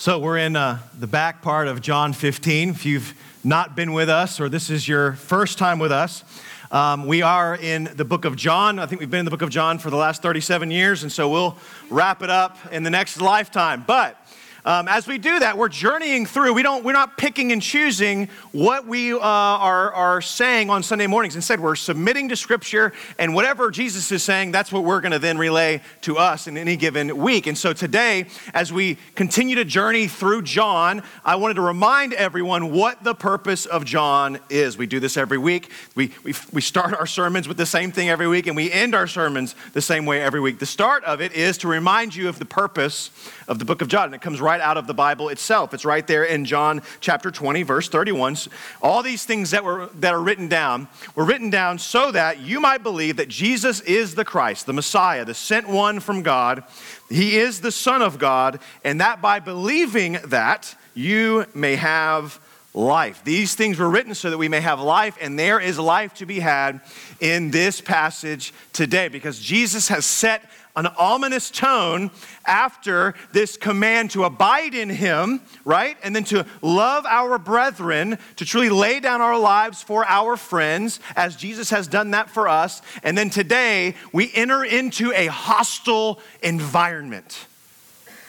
So, we're in uh, the back part of John 15. If you've not been with us or this is your first time with us, um, we are in the book of John. I think we've been in the book of John for the last 37 years, and so we'll wrap it up in the next lifetime. But um, as we do that, we're journeying through. We don't, we're not picking and choosing what we uh, are, are saying on Sunday mornings. Instead, we're submitting to Scripture, and whatever Jesus is saying, that's what we're going to then relay to us in any given week. And so today, as we continue to journey through John, I wanted to remind everyone what the purpose of John is. We do this every week. We, we, we start our sermons with the same thing every week, and we end our sermons the same way every week. The start of it is to remind you of the purpose of the book of John, and it comes right out of the Bible itself. It's right there in John chapter 20, verse 31. All these things that, were, that are written down were written down so that you might believe that Jesus is the Christ, the Messiah, the sent one from God. He is the Son of God, and that by believing that, you may have life. These things were written so that we may have life, and there is life to be had in this passage today because Jesus has set an ominous tone after this command to abide in Him, right? And then to love our brethren, to truly lay down our lives for our friends, as Jesus has done that for us. And then today, we enter into a hostile environment.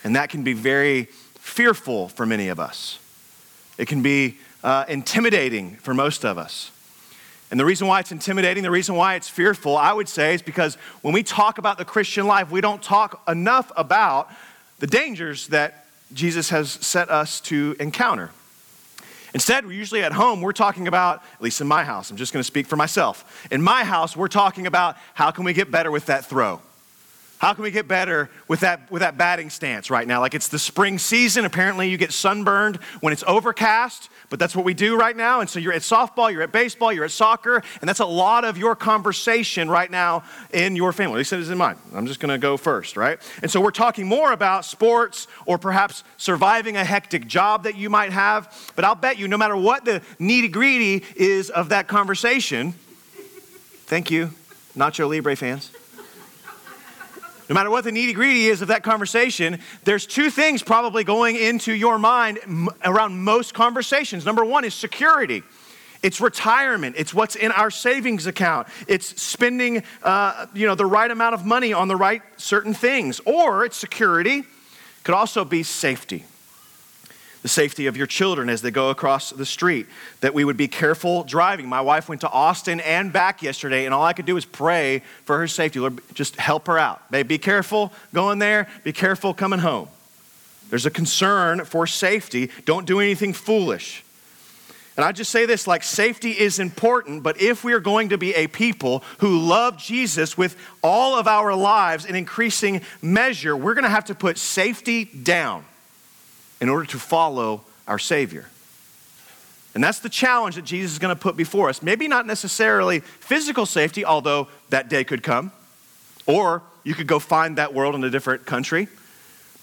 And that can be very fearful for many of us. It can be uh, intimidating for most of us. And the reason why it's intimidating, the reason why it's fearful, I would say, is because when we talk about the Christian life, we don't talk enough about the dangers that Jesus has set us to encounter. Instead, we're usually at home, we're talking about, at least in my house, I'm just going to speak for myself. In my house, we're talking about how can we get better with that throw? How can we get better with that, with that batting stance right now? Like it's the spring season. Apparently, you get sunburned when it's overcast, but that's what we do right now. And so you're at softball, you're at baseball, you're at soccer, and that's a lot of your conversation right now in your family. At least it is in mine. I'm just going to go first, right? And so we're talking more about sports or perhaps surviving a hectic job that you might have. But I'll bet you, no matter what the nitty gritty is of that conversation, thank you, Nacho Libre fans no matter what the nitty gritty is of that conversation, there's two things probably going into your mind around most conversations. Number one is security. It's retirement. It's what's in our savings account. It's spending, uh, you know, the right amount of money on the right certain things. Or it's security. Could also be safety the safety of your children as they go across the street, that we would be careful driving. My wife went to Austin and back yesterday, and all I could do was pray for her safety. Lord, just help her out. Babe, be careful going there, be careful coming home. There's a concern for safety. Don't do anything foolish. And I just say this like safety is important, but if we are going to be a people who love Jesus with all of our lives in increasing measure, we're going to have to put safety down in order to follow our Savior. And that's the challenge that Jesus is going to put before us. Maybe not necessarily physical safety, although that day could come, or you could go find that world in a different country.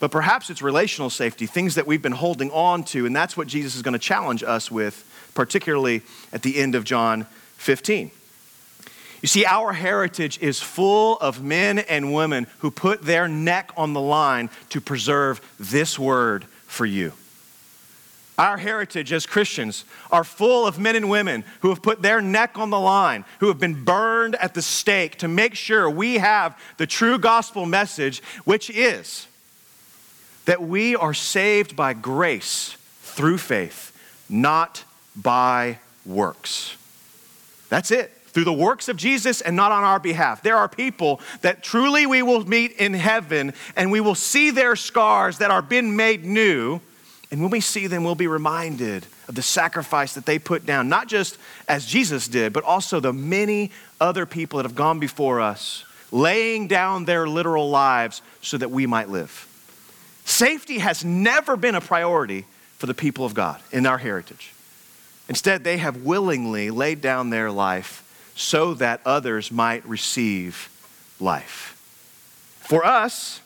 But perhaps it's relational safety, things that we've been holding on to, and that's what Jesus is going to challenge us with, particularly at the end of John 15. You see, our heritage is full of men and women who put their neck on the line to preserve this word for you. Our heritage as Christians are full of men and women who have put their neck on the line, who have been burned at the stake to make sure we have the true gospel message, which is that we are saved by grace through faith, not by works. That's it through the works of Jesus and not on our behalf. There are people that truly we will meet in heaven and we will see their scars that are been made new. And when we see them, we'll be reminded of the sacrifice that they put down, not just as Jesus did, but also the many other people that have gone before us, laying down their literal lives so that we might live. Safety has never been a priority for the people of God in our heritage. Instead, they have willingly laid down their life so that others might receive life. For us,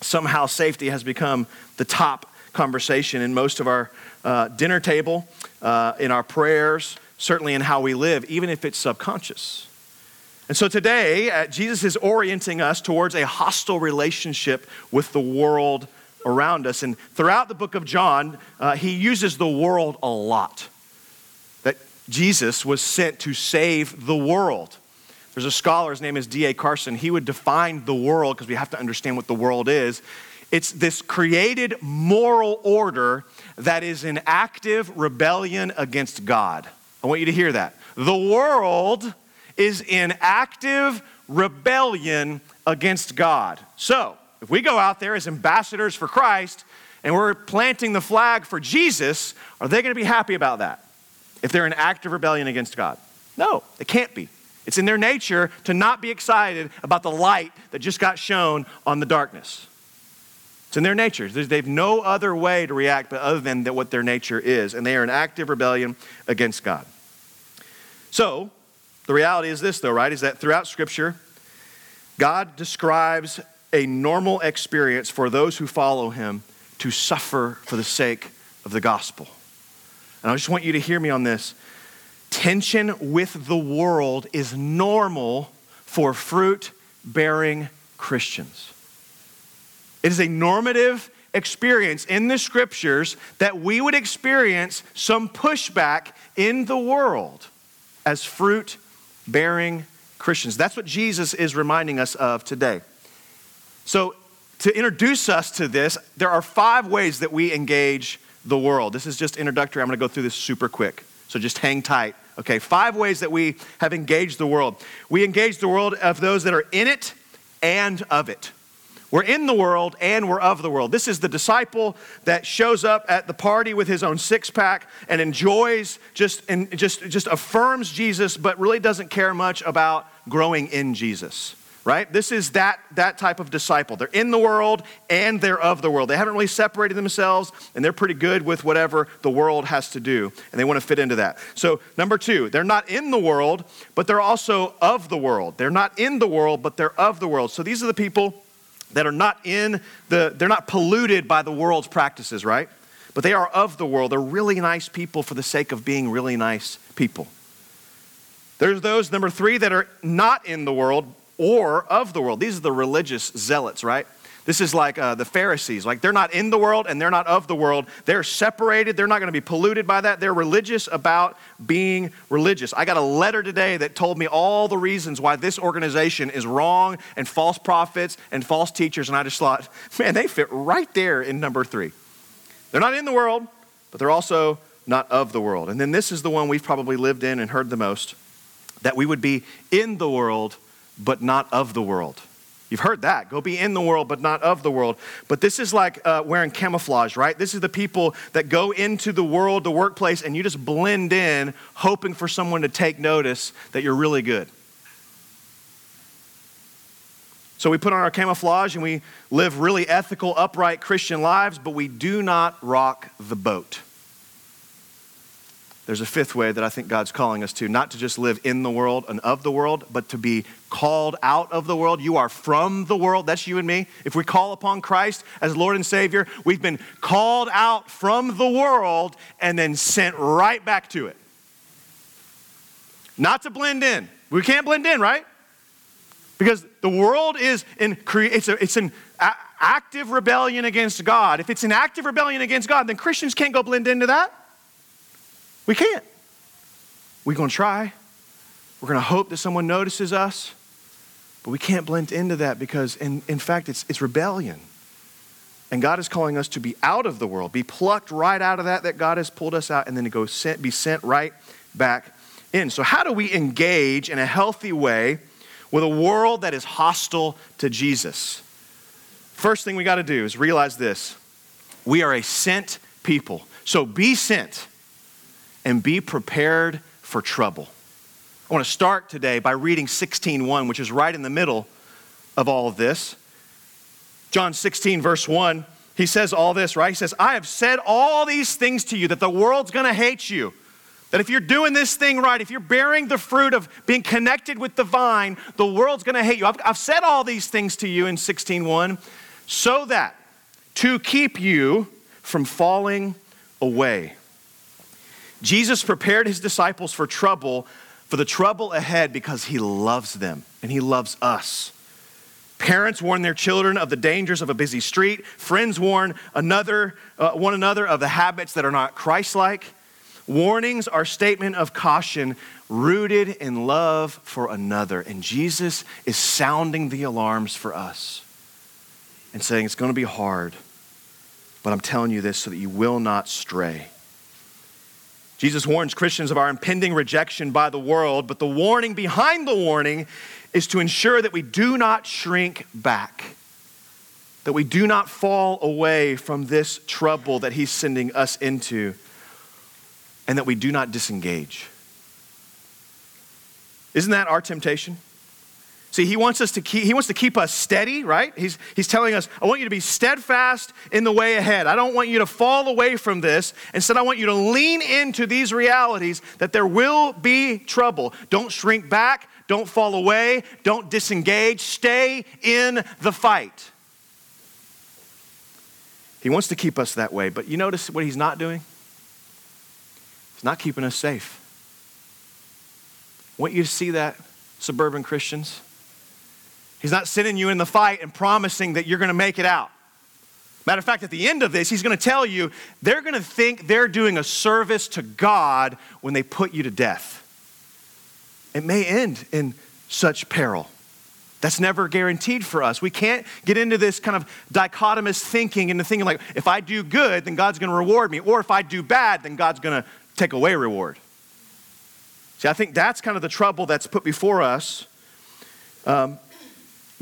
somehow safety has become the top conversation in most of our uh, dinner table, uh, in our prayers, certainly in how we live, even if it's subconscious. And so today, uh, Jesus is orienting us towards a hostile relationship with the world around us. And throughout the book of John, uh, he uses the world a lot. Jesus was sent to save the world. There's a scholar, his name is D.A. Carson. He would define the world, because we have to understand what the world is. It's this created moral order that is in active rebellion against God. I want you to hear that. The world is in active rebellion against God. So, if we go out there as ambassadors for Christ and we're planting the flag for Jesus, are they going to be happy about that? If they're in active rebellion against God? No, they can't be. It's in their nature to not be excited about the light that just got shown on the darkness. It's in their nature. They've no other way to react but other than what their nature is, and they are in active rebellion against God. So, the reality is this, though, right? Is that throughout Scripture, God describes a normal experience for those who follow Him to suffer for the sake of the gospel. And I just want you to hear me on this. Tension with the world is normal for fruit bearing Christians. It is a normative experience in the scriptures that we would experience some pushback in the world as fruit bearing Christians. That's what Jesus is reminding us of today. So, to introduce us to this, there are five ways that we engage the world. This is just introductory. I'm going to go through this super quick. So, just hang tight. Okay, five ways that we have engaged the world. We engage the world of those that are in it and of it. We're in the world and we're of the world. This is the disciple that shows up at the party with his own six pack and enjoys just and just just affirms Jesus, but really doesn't care much about growing in Jesus. Right? This is that that type of disciple. They're in the world and they're of the world. They haven't really separated themselves and they're pretty good with whatever the world has to do and they want to fit into that. So, number 2, they're not in the world, but they're also of the world. They're not in the world, but they're of the world. So, these are the people that are not in the, they're not polluted by the world's practices, right? But they are of the world. They're really nice people for the sake of being really nice people. There's those, number three, that are not in the world or of the world. These are the religious zealots, right? This is like uh, the Pharisees. Like they're not in the world and they're not of the world. They're separated. They're not going to be polluted by that. They're religious about being religious. I got a letter today that told me all the reasons why this organization is wrong and false prophets and false teachers. And I just thought, man, they fit right there in number three. They're not in the world, but they're also not of the world. And then this is the one we've probably lived in and heard the most that we would be in the world, but not of the world. You've heard that. Go be in the world, but not of the world. But this is like uh, wearing camouflage, right? This is the people that go into the world, the workplace, and you just blend in, hoping for someone to take notice that you're really good. So we put on our camouflage and we live really ethical, upright Christian lives, but we do not rock the boat. There's a fifth way that I think God's calling us to, not to just live in the world and of the world, but to be called out of the world. You are from the world. That's you and me. If we call upon Christ as Lord and Savior, we've been called out from the world and then sent right back to it. Not to blend in. We can't blend in, right? Because the world is in it's, a, it's an active rebellion against God. If it's an active rebellion against God, then Christians can't go blend into that. We can't. We're going to try. We're going to hope that someone notices us. But we can't blend into that because, in, in fact, it's, it's rebellion. And God is calling us to be out of the world, be plucked right out of that that God has pulled us out, and then to go sent, be sent right back in. So, how do we engage in a healthy way with a world that is hostile to Jesus? First thing we got to do is realize this we are a sent people. So, be sent and be prepared for trouble. I want to start today by reading 16:1, which is right in the middle of all of this. John 16 verse 1, he says all this, right? He says, "I have said all these things to you that the world's going to hate you." That if you're doing this thing right, if you're bearing the fruit of being connected with the vine, the world's going to hate you. I've, I've, said all these things to you in 16:1 so that to keep you from falling away. Jesus prepared his disciples for trouble, for the trouble ahead, because he loves them and he loves us. Parents warn their children of the dangers of a busy street. Friends warn another, uh, one another of the habits that are not Christ like. Warnings are statement of caution rooted in love for another. And Jesus is sounding the alarms for us and saying it's going to be hard, but I'm telling you this so that you will not stray. Jesus warns Christians of our impending rejection by the world, but the warning behind the warning is to ensure that we do not shrink back, that we do not fall away from this trouble that He's sending us into, and that we do not disengage. Isn't that our temptation? See, he wants us to keep, he wants to keep us steady, right? He's, he's telling us, I want you to be steadfast in the way ahead. I don't want you to fall away from this. Instead, I want you to lean into these realities that there will be trouble. Don't shrink back. Don't fall away. Don't disengage. Stay in the fight. He wants to keep us that way, but you notice what he's not doing? He's not keeping us safe. I want you to see that, suburban Christians. He's not sending you in the fight and promising that you're going to make it out. Matter of fact, at the end of this, he's going to tell you they're going to think they're doing a service to God when they put you to death. It may end in such peril. That's never guaranteed for us. We can't get into this kind of dichotomous thinking into thinking like, if I do good, then God's going to reward me, or if I do bad, then God's going to take away reward. See, I think that's kind of the trouble that's put before us. Um,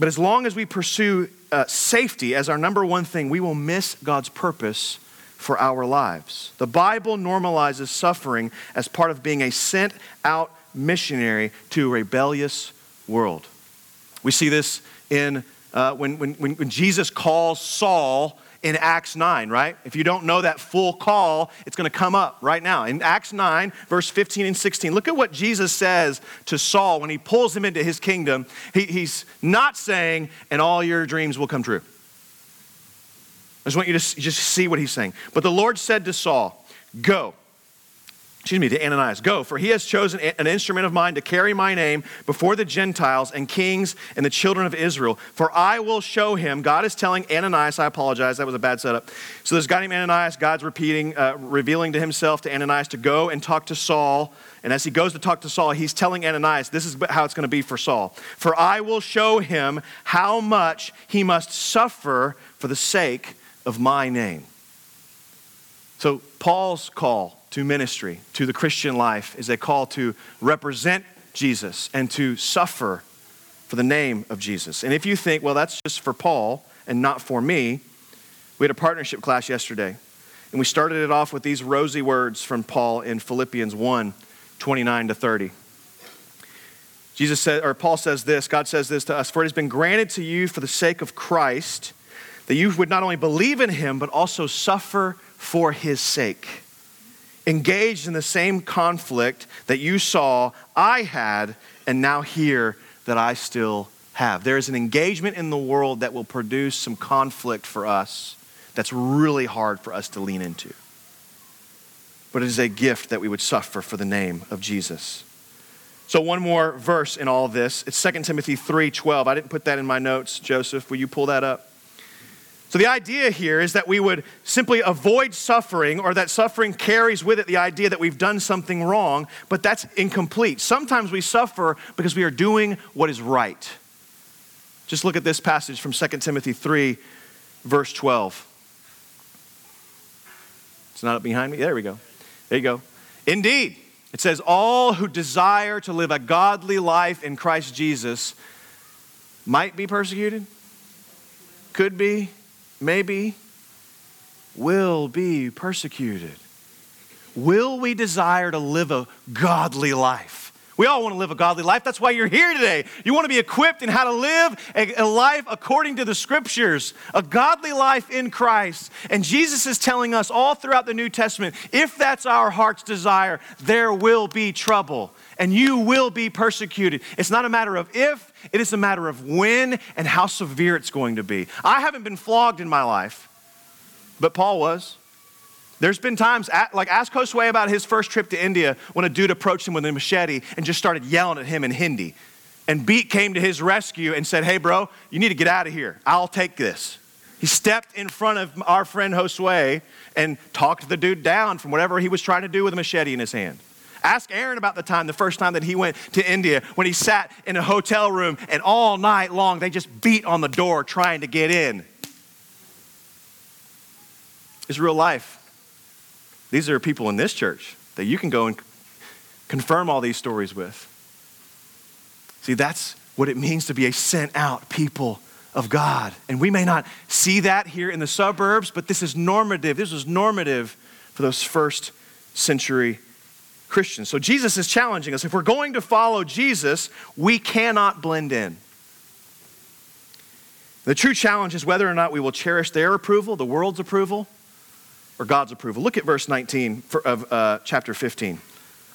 but as long as we pursue uh, safety as our number one thing, we will miss God's purpose for our lives. The Bible normalizes suffering as part of being a sent out missionary to a rebellious world. We see this in uh, when, when, when Jesus calls Saul in Acts 9, right? If you don't know that full call, it's going to come up right now. In Acts 9, verse 15 and 16, look at what Jesus says to Saul when he pulls him into his kingdom. He, he's not saying, and all your dreams will come true. I just want you to just see what he's saying. But the Lord said to Saul, Go excuse me, to Ananias, go, for he has chosen an instrument of mine to carry my name before the Gentiles and kings and the children of Israel. For I will show him. God is telling Ananias, I apologize, that was a bad setup. So a guy named Ananias, God's repeating, uh, revealing to himself to Ananias to go and talk to Saul. And as he goes to talk to Saul, he's telling Ananias, this is how it's going to be for Saul. For I will show him how much he must suffer for the sake of my name. So Paul's call to ministry, to the Christian life, is a call to represent Jesus and to suffer for the name of Jesus. And if you think, well, that's just for Paul and not for me, we had a partnership class yesterday. And we started it off with these rosy words from Paul in Philippians 1 29 to 30. Jesus said, or Paul says this, God says this to us, for it has been granted to you for the sake of Christ that you would not only believe in him, but also suffer for his sake engaged in the same conflict that you saw I had and now hear that I still have. There is an engagement in the world that will produce some conflict for us that's really hard for us to lean into. But it is a gift that we would suffer for the name of Jesus. So one more verse in all this. It's 2 Timothy 3:12. I didn't put that in my notes, Joseph. Will you pull that up? So, the idea here is that we would simply avoid suffering, or that suffering carries with it the idea that we've done something wrong, but that's incomplete. Sometimes we suffer because we are doing what is right. Just look at this passage from 2 Timothy 3, verse 12. It's not up behind me. There we go. There you go. Indeed, it says, All who desire to live a godly life in Christ Jesus might be persecuted, could be, maybe, will be persecuted. Will we desire to live a godly life? We all want to live a godly life. That's why you're here today. You want to be equipped in how to live a, a, life according to the scriptures, a godly life in Christ. And Jesus is telling us all throughout the New Testament if that's our heart's desire, there will be trouble and you will be persecuted. It's not a matter of if, it is a matter of when and how severe it's going to be. I haven't been flogged in my life, but Paul was. There's been times, like ask Josue about his first trip to India when a dude approached him with a machete and just started yelling at him in Hindi. And Beat came to his rescue and said, Hey, bro, you need to get out of here. I'll take this. He stepped in front of our friend Josue and talked the dude down from whatever he was trying to do with a machete in his hand. Ask Aaron about the time, the first time that he went to India, when he sat in a hotel room and all night long they just beat on the door trying to get in. It's real life. These are people in this church that you can go and confirm all these stories with. See, that's what it means to be a sent out people of God. And we may not see that here in the suburbs, but this is normative. This was normative for those first century Christians. So Jesus is challenging us. If we're going to follow Jesus, we cannot blend in. The true challenge is whether or not we will cherish their approval, the world's approval, or God's approval. Look at verse 19 of uh, chapter 15.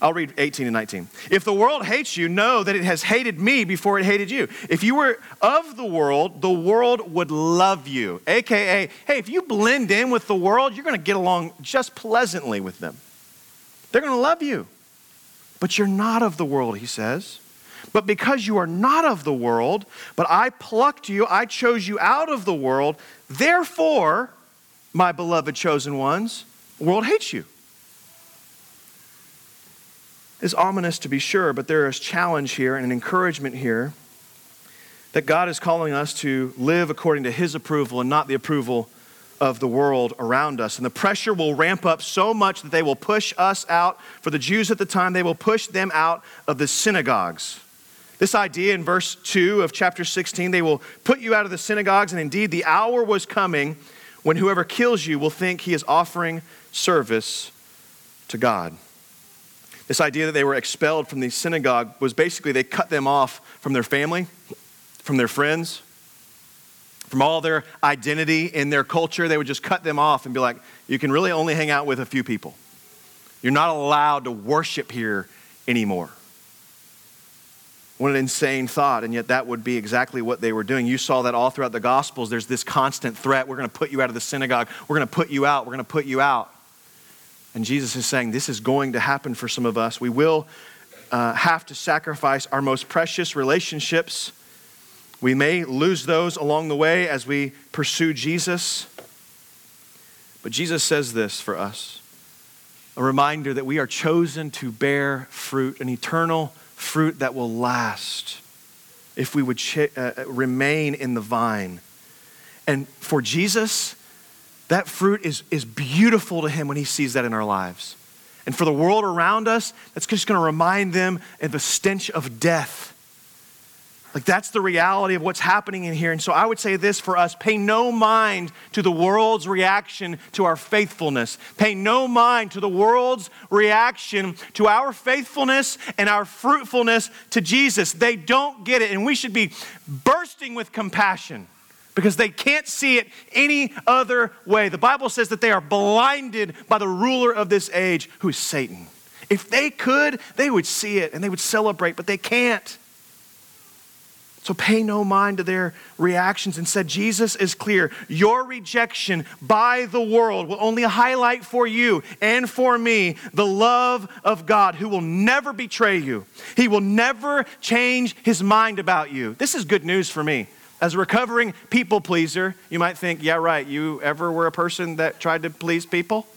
I'll read 18 and 19. If the world hates you, know that it has hated me before it hated you. If you were of the world, the world would love you. AKA, hey, if you blend in with the world, you're going to get along just pleasantly with them. They're going to love you. But you're not of the world, he says. But because you are not of the world, but I plucked you, I chose you out of the world, therefore, my beloved chosen ones, the world hates you It's ominous to be sure, but there is challenge here and an encouragement here that God is calling us to live according to His approval and not the approval of the world around us. And the pressure will ramp up so much that they will push us out. For the Jews at the time, they will push them out of the synagogues. This idea in verse 2 of chapter 16, they will put you out of the synagogues, and indeed the hour was coming when whoever kills you will think he is offering service to God. This idea that they were expelled from the synagogue was basically they cut them off from their family, from their friends, from all their identity in their culture. They would just cut them off and be like, you can really only hang out with a few people. You're not allowed to worship here anymore. What an insane thought, and yet that would be exactly what they were doing. You saw that all throughout the Gospels. There's this constant threat we're going to put you out of the synagogue, we're going to put you out, we're going to put you out. And Jesus is saying this is going to happen for some of us. We will uh, have to sacrifice our most precious relationships. We may lose those along the way as we pursue Jesus. But Jesus says this for us a reminder that we are chosen to bear fruit, an eternal fruit that will last if we would ch- uh, remain in the vine. And for Jesus, that fruit is, is beautiful to him when he sees that in our lives. And for the world around us, that's just going to remind them of the stench of death. Like that's the reality of what's happening in here. And so I would say this for us pay no mind to the world's reaction to our faithfulness. Pay no mind to the world's reaction to our faithfulness and our fruitfulness to Jesus. They don't get it. And we should be bursting with compassion because they can't see it any other way. The Bible says that they are blinded by the ruler of this age, who is Satan. If they could, they would see it and they would celebrate, but they can't. So pay no mind to their reactions. and said, Jesus is clear. Your rejection by the world will only highlight for you and for me the love of God who will never betray you. He will never change his mind about you. This is good news for me. As a recovering people pleaser, you might think, yeah, right, you ever were a person that tried to please people?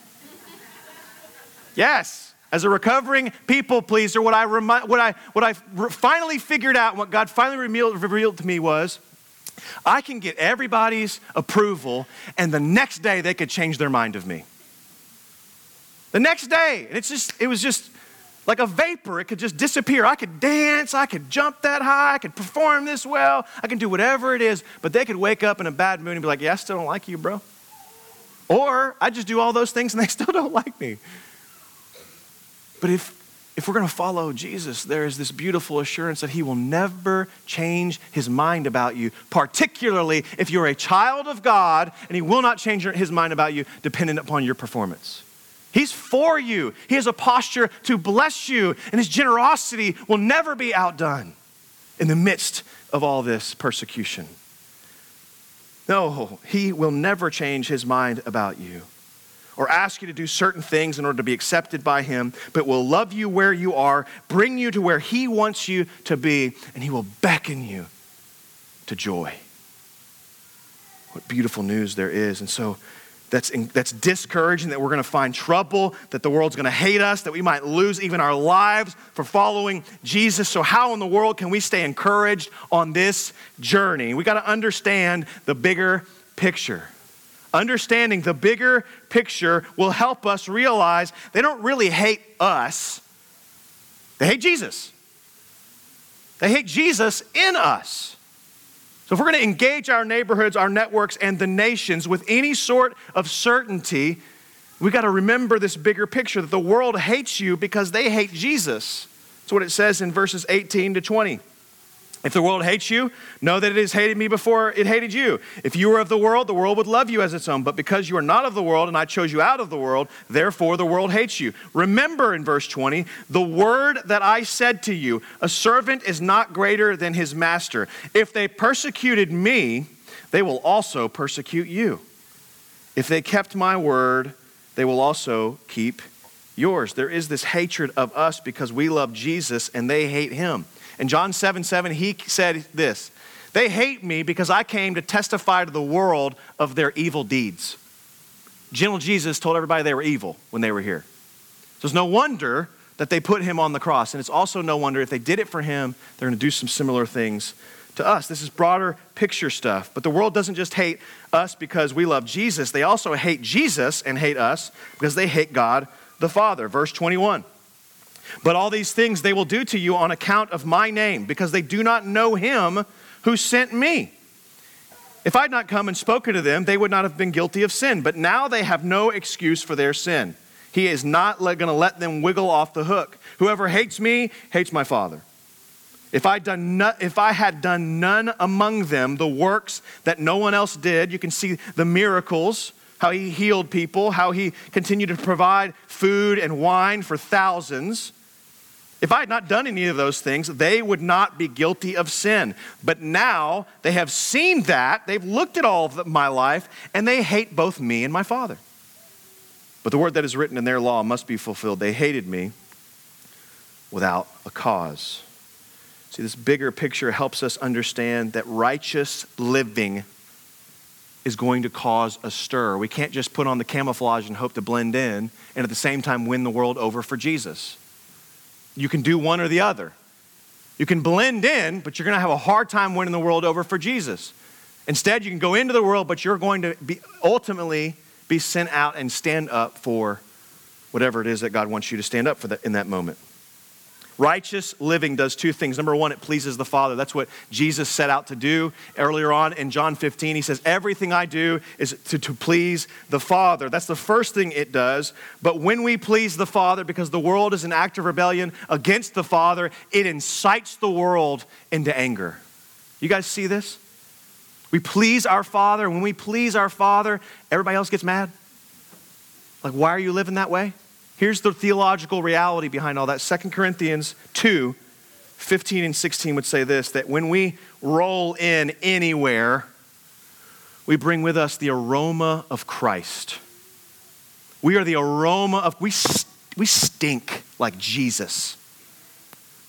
yes. As a recovering people pleaser, what I, remi- what I, what I finally figured out, what God finally revealed, revealed to me was I can get everybody's approval, and the next day they could change their mind of me. The next day. And it's just, it was just, like a vapor. It could just disappear. I could dance, I could jump that high, I could perform this well, I can do whatever it is, but they could wake up in a bad mood and be like, Yeah, I still don't like you, bro. Or I just do all those things and they still don't like me. But if if we're going to follow Jesus, there is this beautiful assurance that he will never change his mind about you, particularly if you're a child of God, and he will not change his mind about you dependent upon your performance. He's for you. He has a posture to bless you, and his generosity will never be outdone in the midst of all this persecution. No, he will never change his mind about you. Or ask you to do certain things in order to be accepted by Him, but will love you where you are, bring you to where He wants you to be, and He will beckon you to joy. What beautiful news there is. And so that's, that's discouraging that we're going to find trouble, that the world's going to hate us, that we might lose even our lives for following Jesus. So, how in the world can we stay encouraged on this journey? We got to understand the bigger picture. Understanding the bigger picture will help us realize they don't really hate us, they hate Jesus. They hate Jesus in us. So, if we're going to engage our neighborhoods, our networks, and the nations with any sort of certainty, we got to remember this bigger picture that the world hates you because they hate Jesus. That's what it says in verses 18 to 20. If the world hates you, know that it has hated me before it hated you. If you were of the world, the world would love you as its own. But because you are not of the world and I chose you out of the world, therefore the world hates you. Remember in verse 20, the word that I said to you, a servant is not greater than his master. If they persecuted me, they will also persecute you. If they kept my word, they will also keep yours. There is this hatred of us because we love Jesus and they hate him. In John 7 7, he said this They hate me because I came to testify to the world of their evil deeds. Gentle Jesus told everybody they were evil when they were here. So it's no wonder that they put him on the cross. And it's also no wonder if they did it for him, they're going to do some similar things to us. This is broader picture stuff. But the world doesn't just hate us because we love Jesus, they also hate Jesus and hate us because they hate God the Father. Verse 21. But all these things they will do to you on account of my name, because they do not know him who sent me. If I had not come and spoken to them, they would not have been guilty of sin. But now they have no excuse for their sin. He is not going to let them wiggle off the hook. Whoever hates me hates my Father. If I, done no, if I had done none among them the works that no one else did, you can see the miracles how he healed people, how he continued to provide food and wine for thousands. If I had not done any of those things, they would not be guilty of sin. But now they have seen that, they've looked at all of my life, and they hate both me and my Father. But the word that is written in their law must be fulfilled. They hated me without a cause. See, this bigger picture helps us understand that righteous living is going to cause a stir. We can't just put on the camouflage and hope to blend in and at the same time win the world over for Jesus. You can do one or the other. You can blend in, but you're going to have a hard time winning the world over for Jesus. Instead, you can go into the world, but you're going to be ultimately be sent out and stand up for whatever it is that God wants you to stand up for that, in that moment. Righteous living does two things. Number one, it pleases the Father. That's what Jesus set out to do earlier on in John 15. He says, Everything I do is to, to please the Father. That's the first thing it does. But when we please the Father, because the world is an act of rebellion against the Father, it incites the world into anger. You guys see this? We please our Father. And when we please our Father, everybody else gets mad. Like, why are you living that way? Here's the theological reality behind all that. 2 Corinthians 2 15 and 16 would say this that when we roll in anywhere, we bring with us the aroma of Christ. We are the aroma of, we, we stink like Jesus.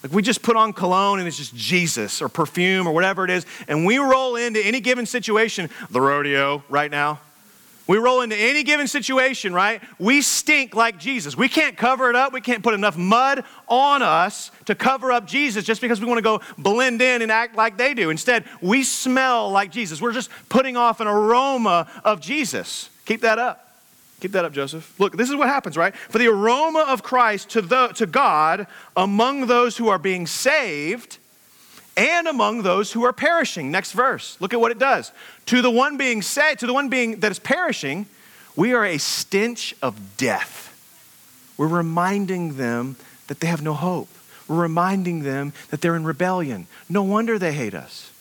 Like we just put on cologne and it's just Jesus or perfume or whatever it is, and we roll into any given situation, the rodeo right now, we roll into any given situation, right? We stink like Jesus. We can't cover it up. We can't put enough mud on us to cover up Jesus just because we want to go blend in and act like they do. Instead, we smell like Jesus. We're just putting off an aroma of Jesus. Keep that up. Keep that up, Joseph. Look, this is what happens, right? For the aroma of Christ to, the, to God among those who are being saved and among those who are perishing. Next verse. Look at what it does. To the one being saved, to the one being that is perishing, we are a stench of death. We're reminding them that they have no hope. We're reminding them that they're in rebellion. No wonder they hate us.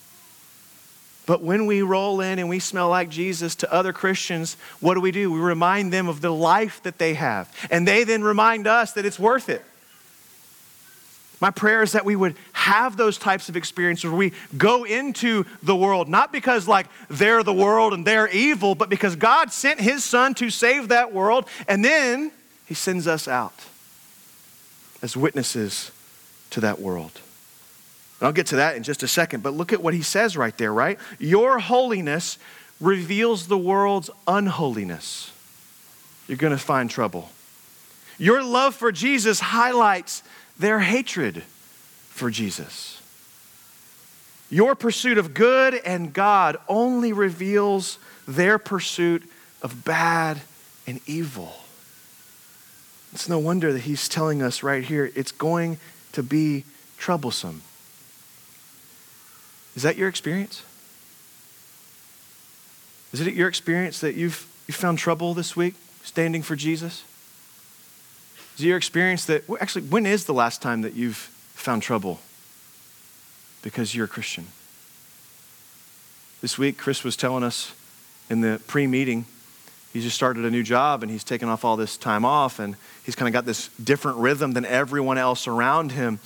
But when we roll in and we smell like Jesus to other Christians, what do we do? We remind them of the life that they have. And they then remind us that it's worth it. My prayer is that we would have those types of experiences where we go into the world, not because like they're the world and they're evil, but because God sent his son to save that world, and then he sends us out as witnesses to that world. And I'll get to that in just a second, but look at what he says right there, right? Your holiness reveals the world's unholiness. You're going to find trouble. Your love for Jesus highlights their hatred for Jesus. Your pursuit of good and God only reveals their pursuit of bad and evil. It's no wonder that he's telling us right here it's going to be troublesome. Is that your experience? Is it your experience that you've, you found trouble this week standing for Jesus? Is your experience that, actually, when is the last time that you've found trouble because you're a Christian? This week, Chris was telling us in the pre meeting, he just started a new job and he's taken off all this time off and he's kind of got this different rhythm than everyone else around him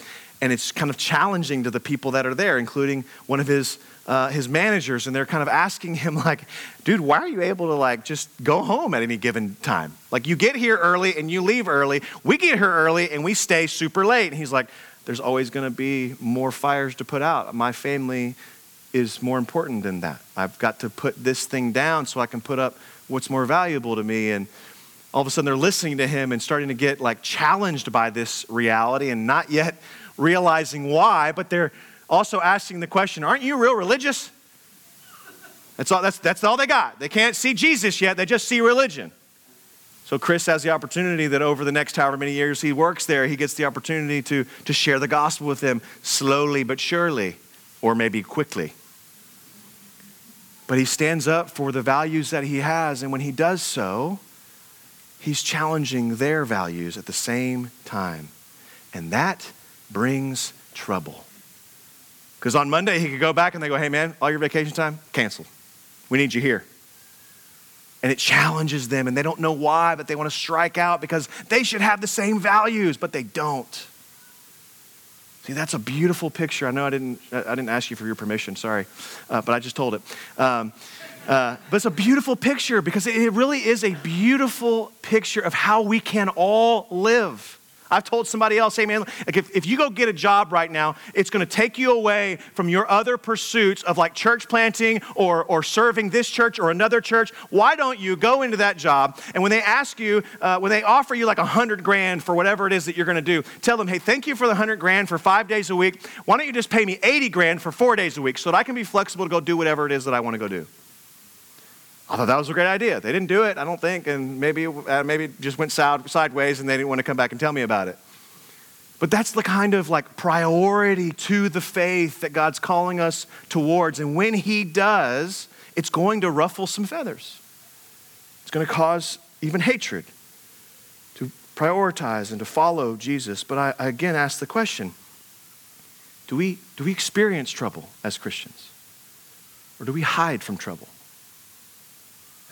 and it's kind of challenging to the people that are there, including one of his uh, his managers, and they're kind of asking him like, "Dude, why are you able to like just go home at any given time? Like you get here early and you leave early. We get here early and we stay super late." And he's like, "There's always going to be more fires to put out. My family is more important than that. I've got to put this thing down so I can put up what's more valuable to me." And all of a sudden, they're listening to him and starting to get like challenged by this reality and not yet realizing why, but they're also asking the question Aren't you real religious? That's all, that's, that's all they got. They can't see Jesus yet, they just see religion. So Chris has the opportunity that over the next however many years he works there, he gets the opportunity to, to share the gospel with them slowly but surely, or maybe quickly. But he stands up for the values that he has, and when he does so, he's challenging their values at the same time. And that brings trouble. Because on Monday, he could go back and they go, hey, man, all your vacation time, canceled. We need you here. And it challenges them, and they don't know why, but they want to strike out because they should have the same values, but they don't. See, that's a beautiful picture. I know I didn't, I didn't ask you for your permission, sorry, uh, but I just told it. Um, uh, but it's a beautiful picture because it really is a beautiful picture of how we can all live. I've told somebody else, hey like if, if you go get a job right now, it's going to take you away from your other pursuits of like church planting or, or serving this church or another church. Why don't you go into that job and when they ask you, uh, when they offer you like a hundred grand for whatever it is that you're going to do, tell them, hey, thank you for the hundred grand for five days a week. Why don't you just pay me 80 grand for four days a week so that I can be flexible to go do whatever it is that I want to go do? I thought that was a great idea. They didn't do it, I don't think, and maybe, uh, maybe it just went sideways and they didn't want to come back and tell me about it. But that's the kind of like priority to the faith that God's calling us towards. And when He does, it's going to ruffle some feathers. It's going to cause even hatred to prioritize and to follow Jesus. But I, I again ask the question do we, do we experience trouble as Christians? Or do we hide from trouble?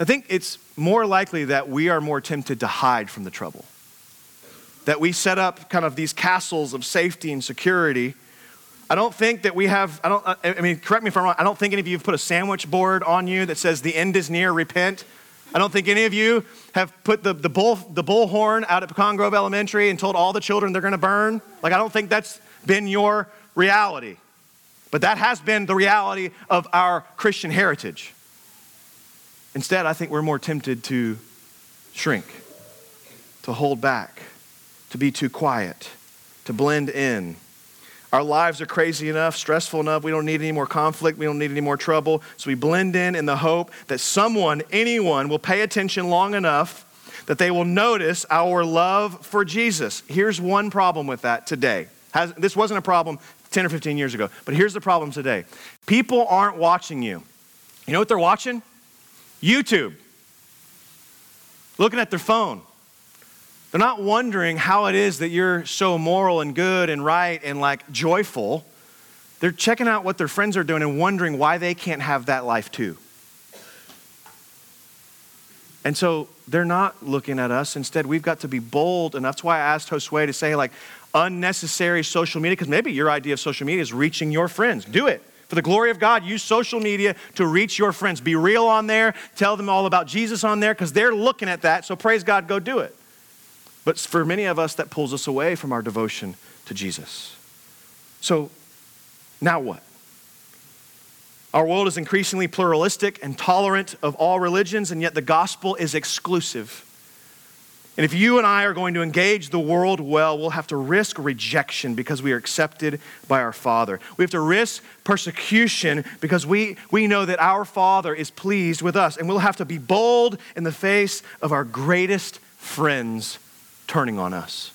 I think it's more likely that we are more tempted to hide from the trouble. That we set up kind of these castles of safety and security. I don't think that we have, I don't, I mean, correct me if I'm wrong, I don't think any of you have put a sandwich board on you that says the end is near, repent. I don't think any of you have put the, the, bull, the bullhorn out at Pecan Grove Elementary and told all the children they're to burn. Like, I don't think that's been your reality. But that has been the reality of our Christian heritage. Instead, I think we're more tempted to shrink, to hold back, to be too quiet, to blend in. Our lives are crazy enough, stressful enough. We don't need any more conflict. We don't need any more trouble. So we blend in in the hope that someone, anyone, will pay attention long enough that they will notice our love for Jesus. Here's one problem with that today. Has, this wasn't a problem 10 or 15 years ago, but here's the problem today. People aren't watching you. You know what they're watching? YouTube, looking at their phone. They're not wondering how it is that you're so moral and good and right and like joyful. They're checking out what their friends are doing and wondering why they can't have that life too. And so they're not looking at us. Instead, we've got to be bold. And that's why I asked Josue to say, like, unnecessary social media, because maybe your idea of social media is reaching your friends. Do it. For the glory of God, use social media to reach your friends. Be real on there. Tell them all about Jesus on there because they're looking at that. So praise God, go do it. But for many of us, that pulls us away from our devotion to Jesus. So now what? Our world is increasingly pluralistic and tolerant of all religions, and yet the gospel is exclusive. And if you and I are going to engage the world well, we'll have to risk rejection because we are accepted by our Father. We have to risk persecution because we, we know that our Father is pleased with us. And we'll have to be bold in the face of our greatest friends turning on us.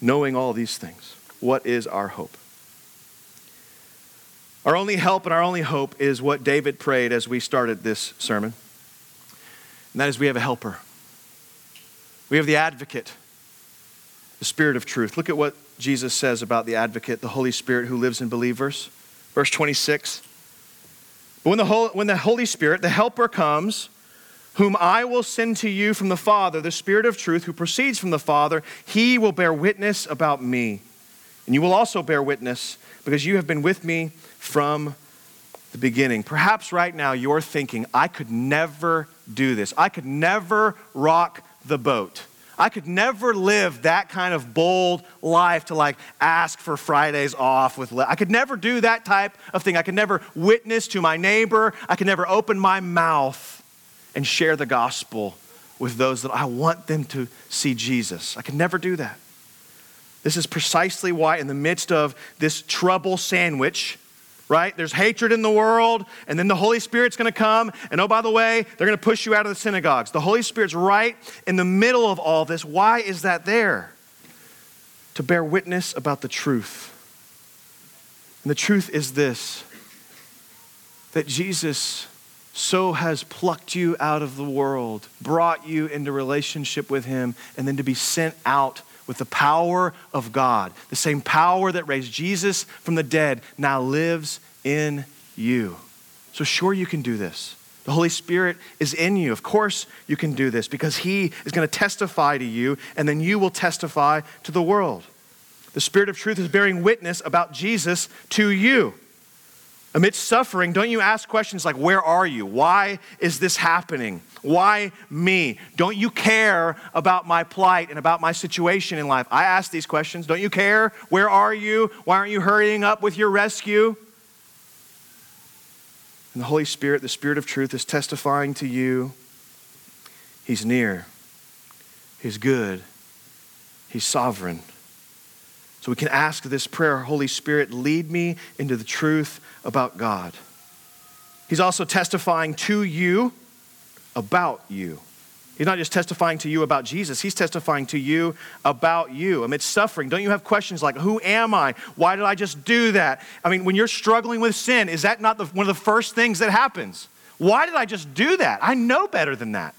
Knowing all these things, what is our hope? Our only help and our only hope is what David prayed as we started this sermon. And that is we have a helper. We have the advocate, the Spirit of truth. Look at what Jesus says about the advocate, the Holy Spirit who lives in believers. Verse 26. But when the, Holy, when the Holy Spirit, the helper, comes, whom I will send to you from the Father, the Spirit of truth who proceeds from the Father, he will bear witness about me. And you will also bear witness because you have been with me from the beginning. Perhaps right now you're thinking, I could never do this. I could never rock the boat. I could never live that kind of bold life to like ask for Fridays off with I could never do that type of thing. I could never witness to my neighbor. I could never open my mouth and share the gospel with those that I want them to see Jesus. I could never do that. This is precisely why in the midst of this trouble sandwich right? There's hatred in the world, and then the Holy Spirit's gonna come, and oh, by the way, they're gonna push you out of the synagogues. The Holy Spirit's right in the middle of all this. Why is that there? To bear witness about the truth. And the truth is this that Jesus so has plucked you out of the world, brought you into relationship with Him, and then to be sent out with the power of God. The same power that raised Jesus from the dead now lives in you. So, sure, you can do this. The Holy Spirit is in you. Of course, you can do this because He is going to testify to you, and then you will testify to the world. The Spirit of truth is bearing witness about Jesus to you. Amidst suffering, don't you ask questions like, Where are you? Why is this happening? Why me? Don't you care about my plight and about my situation in life? I ask these questions. Don't you care? Where are you? Why aren't you hurrying up with your rescue? And the Holy Spirit, the Spirit of truth, is testifying to you He's near, He's good, He's sovereign. So we can ask this prayer Holy Spirit, lead me into the truth about God. He's also testifying to you about you. He's not just testifying to you about Jesus, he's testifying to you about you amidst suffering. Don't you have questions like, Who am I? Why did I just do that? I mean, when you're struggling with sin, is that not the, one of the first things that happens? Why did I just do that? I know better than that.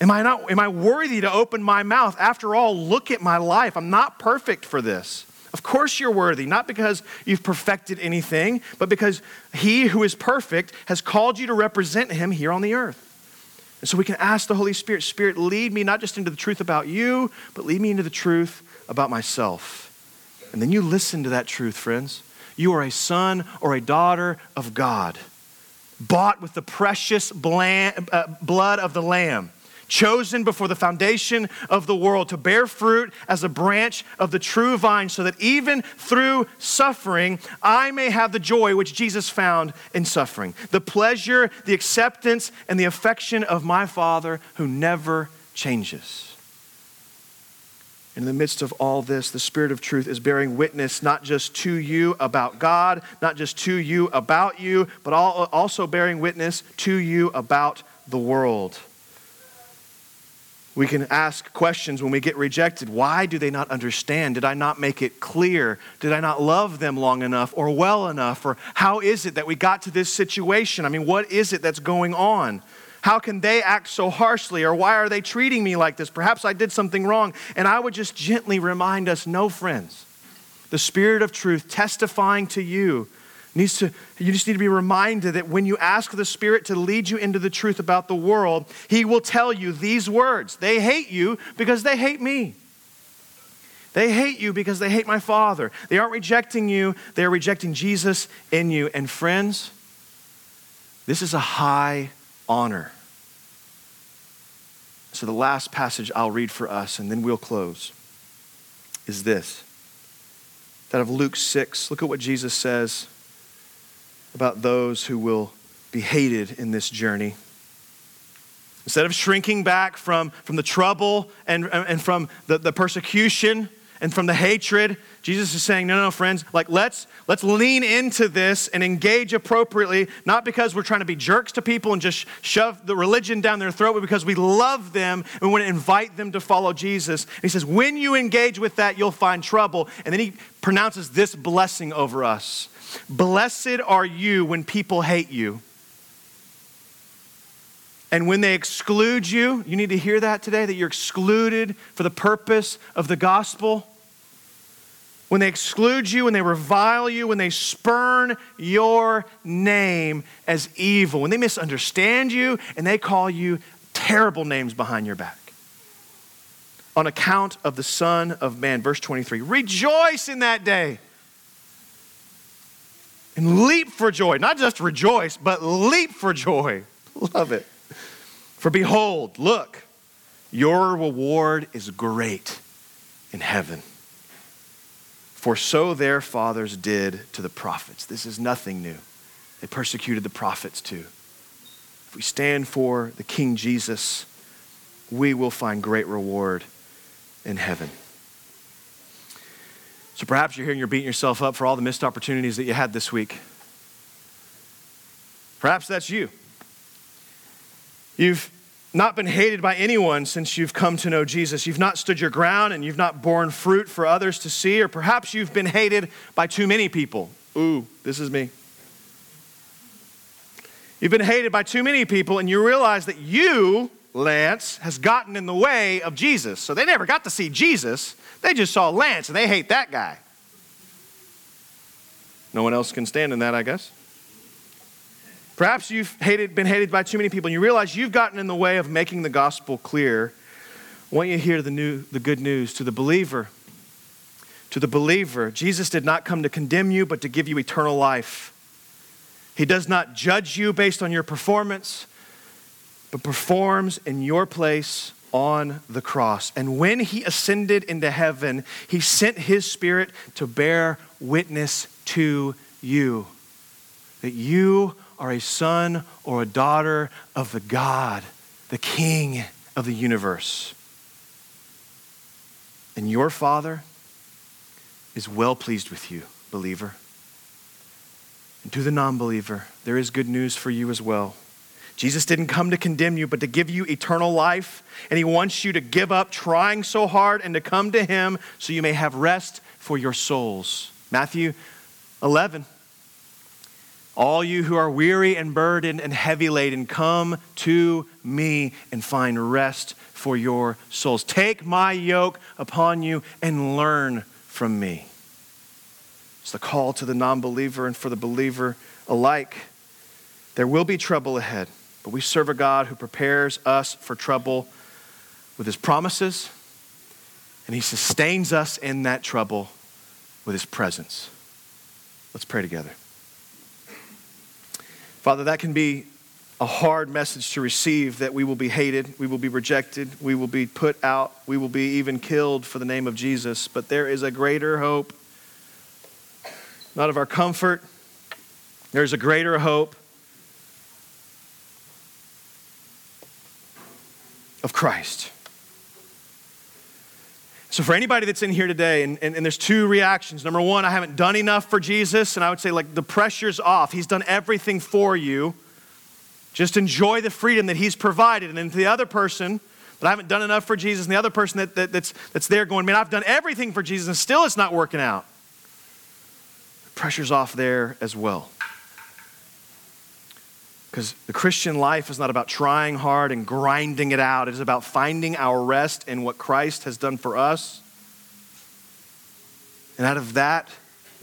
Am I not am I worthy to open my mouth? After all, look at my life. I'm not perfect for this. Of course you're worthy, not because you've perfected anything, but because he who is perfect has called you to represent him here on the earth. And so we can ask the Holy Spirit, Spirit, lead me not just into the truth about you, but lead me into the truth about myself. And then you listen to that truth, friends. You are a son or a daughter of God, bought with the precious uh, blood of the Lamb chosen before the foundation of the world to bear fruit as a branch of the true vine, so that even through suffering, I may have the joy which Jesus found in suffering the pleasure, the acceptance, and the affection of my Father who never changes. In the midst of all this, the Spirit of truth is bearing witness not just to you about God, not just to you about you, but also bearing witness to you about the world. We can ask questions when we get rejected. Why do they not understand? Did I not make it clear? Did I not love them long enough or well enough? Or how is it that we got to this situation? I mean, what is it that's going on? How can they act so harshly? Or why are they treating me like this? Perhaps I did something wrong. And I would just gently remind us no, friends. The Spirit of truth testifying to you needs to, you just need to be reminded that when you ask the Spirit to lead you into the truth about the world, He will tell you these words. They hate you because they hate me. They hate you because they hate my Father. They aren't rejecting you, they are rejecting Jesus in you. And friends, this is a high honor. So, the last passage I'll read for us, and then we'll close, is this that of Luke 6. Look at what Jesus says about those who will be hated in this journey. Instead of shrinking back from, from the trouble and, and from the, the persecution and from the hatred, Jesus is saying, no, no, friends, like let's let's lean into this and engage appropriately, not because we're trying to be jerks to people and just shove the religion down their throat, but because we love them and we want to invite them to follow Jesus. And he says, when you engage with that, you'll find trouble. And then he pronounces this blessing over us. Blessed are you when people hate you. And when they exclude you, you need to hear that today that you're excluded for the purpose of the gospel. When they exclude you, when they revile you, when they spurn your name as evil, when they misunderstand you and they call you terrible names behind your back. On account of the Son of Man. Verse 23 Rejoice in that day and leap for joy. Not just rejoice, but leap for joy. Love it. For behold, look, your reward is great in heaven. For so their fathers did to the prophets. This is nothing new. They persecuted the prophets too. If we stand for the King Jesus, we will find great reward in heaven. So perhaps you're here and you're beating yourself up for all the missed opportunities that you had this week. Perhaps that's you. You've not been hated by anyone since you've come to know Jesus. You've not stood your ground and you've not borne fruit for others to see, or perhaps you've been hated by too many people. Ooh, this is me. You've been hated by too many people, and you realize that you, Lance, has gotten in the way of Jesus. So they never got to see Jesus. They just saw Lance and they hate that guy. No one else can stand in that, I guess. Perhaps you've hated, been hated by too many people and you realize you've gotten in the way of making the gospel clear. I want you to hear the, new, the good news to the believer. To the believer, Jesus did not come to condemn you, but to give you eternal life. He does not judge you based on your performance, but performs in your place on the cross. And when he ascended into heaven, he sent his spirit to bear witness to you that you are a son or a daughter of the God, the King of the universe. And your Father is well pleased with you, believer. And to the non believer, there is good news for you as well. Jesus didn't come to condemn you, but to give you eternal life. And he wants you to give up trying so hard and to come to him so you may have rest for your souls. Matthew 11. All you who are weary and burdened and heavy laden, come to me and find rest for your souls. Take my yoke upon you and learn from me. It's the call to the non believer and for the believer alike. There will be trouble ahead, but we serve a God who prepares us for trouble with his promises, and he sustains us in that trouble with his presence. Let's pray together. Father, that can be a hard message to receive that we will be hated, we will be rejected, we will be put out, we will be even killed for the name of Jesus. But there is a greater hope, not of our comfort, there's a greater hope of Christ. So, for anybody that's in here today, and, and, and, there's two reactions. Number one, I haven't done enough for Jesus, and I would say, like, the pressure's off. He's done everything for you. Just enjoy the freedom that He's provided. And then to the other person, but I haven't done enough for Jesus, and the other person that, that, that's, that's there going, man, I've done everything for Jesus, and still it's not working out. The pressure's off there as well. Because the Christian life is not about trying hard and grinding it out. It is about finding our rest in what Christ has done for us. And out of that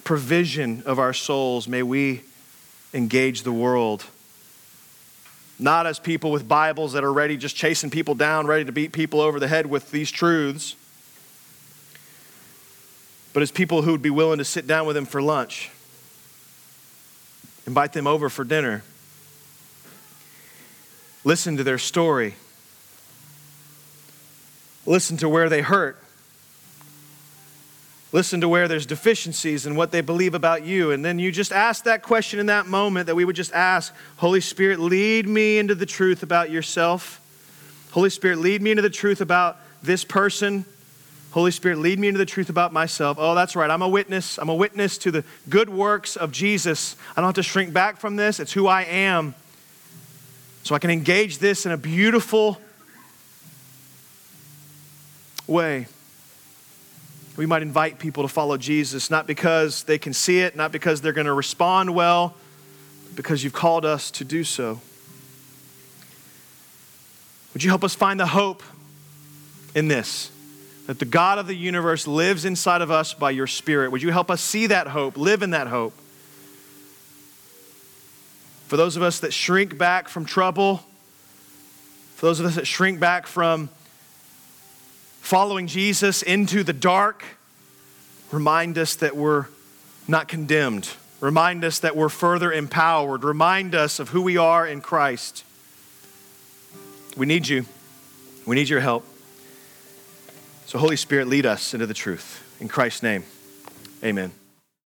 provision of our souls, may we engage the world. Not as people with Bibles that are ready, just chasing people down, ready to beat people over the head with these truths, but as people who would be willing to sit down with them for lunch, invite them over for dinner, listen to their story, listen to where they hurt, listen to where there's deficiencies and what they believe about you. And then you just ask that question in that moment that we would just ask Holy Spirit, lead me into the truth about yourself. Holy Spirit, lead me into the truth about this person. Holy Spirit, lead me into the truth about myself. Oh, that's right. I'm a witness. I'm a witness to the good works of Jesus. I don't have to shrink back from this. It's who I am. So I can engage this in a beautiful way we might invite people to follow Jesus, not because they can see it, not because they're going to respond well, but because you've called us to do so. Would you help us find the hope in this? That the God of the universe lives inside of us by your Spirit. Would you help us see that hope, live in that hope? For those of us that shrink back from trouble, for those of us that shrink back from following Jesus into the dark, remind us that we're not condemned. Remind us that we're further empowered. Remind us of who we are in Christ. We need you. We need your help. So, Holy Spirit, lead us into the truth. In Christ's name, amen.